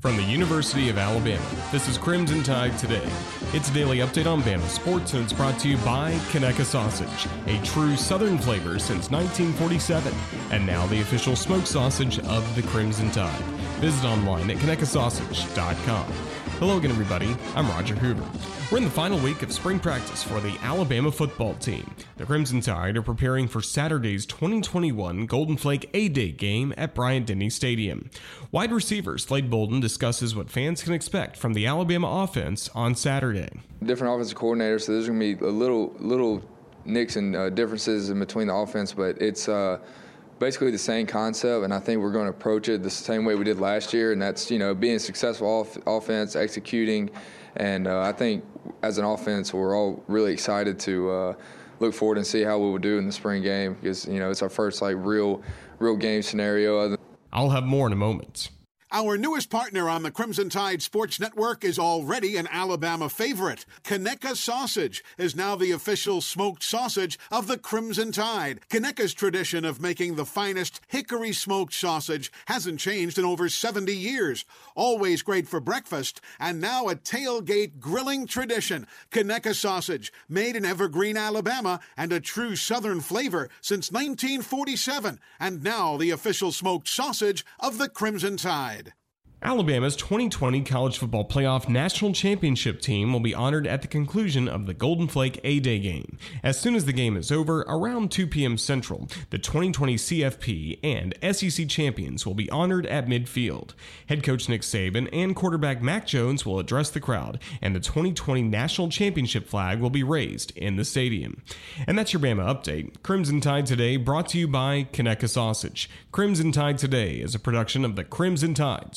From the University of Alabama, this is Crimson Tide Today. It's a daily update on Bama sports and it's brought to you by Conecuh Sausage, a true Southern flavor since 1947, and now the official smoked sausage of the Crimson Tide. Visit online at ConecuhSausage.com. Hello again, everybody. I'm Roger Hoover. We're in the final week of spring practice for the Alabama football team. The Crimson Tide are preparing for Saturday's 2021 Golden Flake A Day game at Bryant Denny Stadium. Wide receiver Slade Bolden discusses what fans can expect from the Alabama offense on Saturday. Different offensive coordinators, so there's going to be a little little nicks and uh, differences in between the offense, but it's. Uh, basically the same concept, and I think we're going to approach it the same way we did last year, and that's you know being successful off- offense, executing, and uh, I think as an offense we're all really excited to uh, look forward and see how we will do in the spring game because you know it's our first like real real game scenario. I'll have more in a moment. Our newest partner on the Crimson Tide Sports Network is already an Alabama favorite. Conecuh Sausage is now the official smoked sausage of the Crimson Tide. Conecuh's tradition of making the finest hickory smoked sausage hasn't changed in over 70 years. Always great for breakfast, and now a tailgate grilling tradition. Conecuh Sausage, made in Evergreen, Alabama, and a true Southern flavor since 1947, and now the official smoked sausage of the Crimson Tide. Alabama's 2020 College Football Playoff National Championship team will be honored at the conclusion of the Golden Flake A Day game. As soon as the game is over, around 2 p.m. Central, the 2020 CFP and SEC champions will be honored at midfield. Head coach Nick Saban and quarterback Mac Jones will address the crowd, and the 2020 National Championship flag will be raised in the stadium. And that's your Bama update. Crimson Tide Today brought to you by Conecuh Sausage. Crimson Tide Today is a production of the Crimson Tide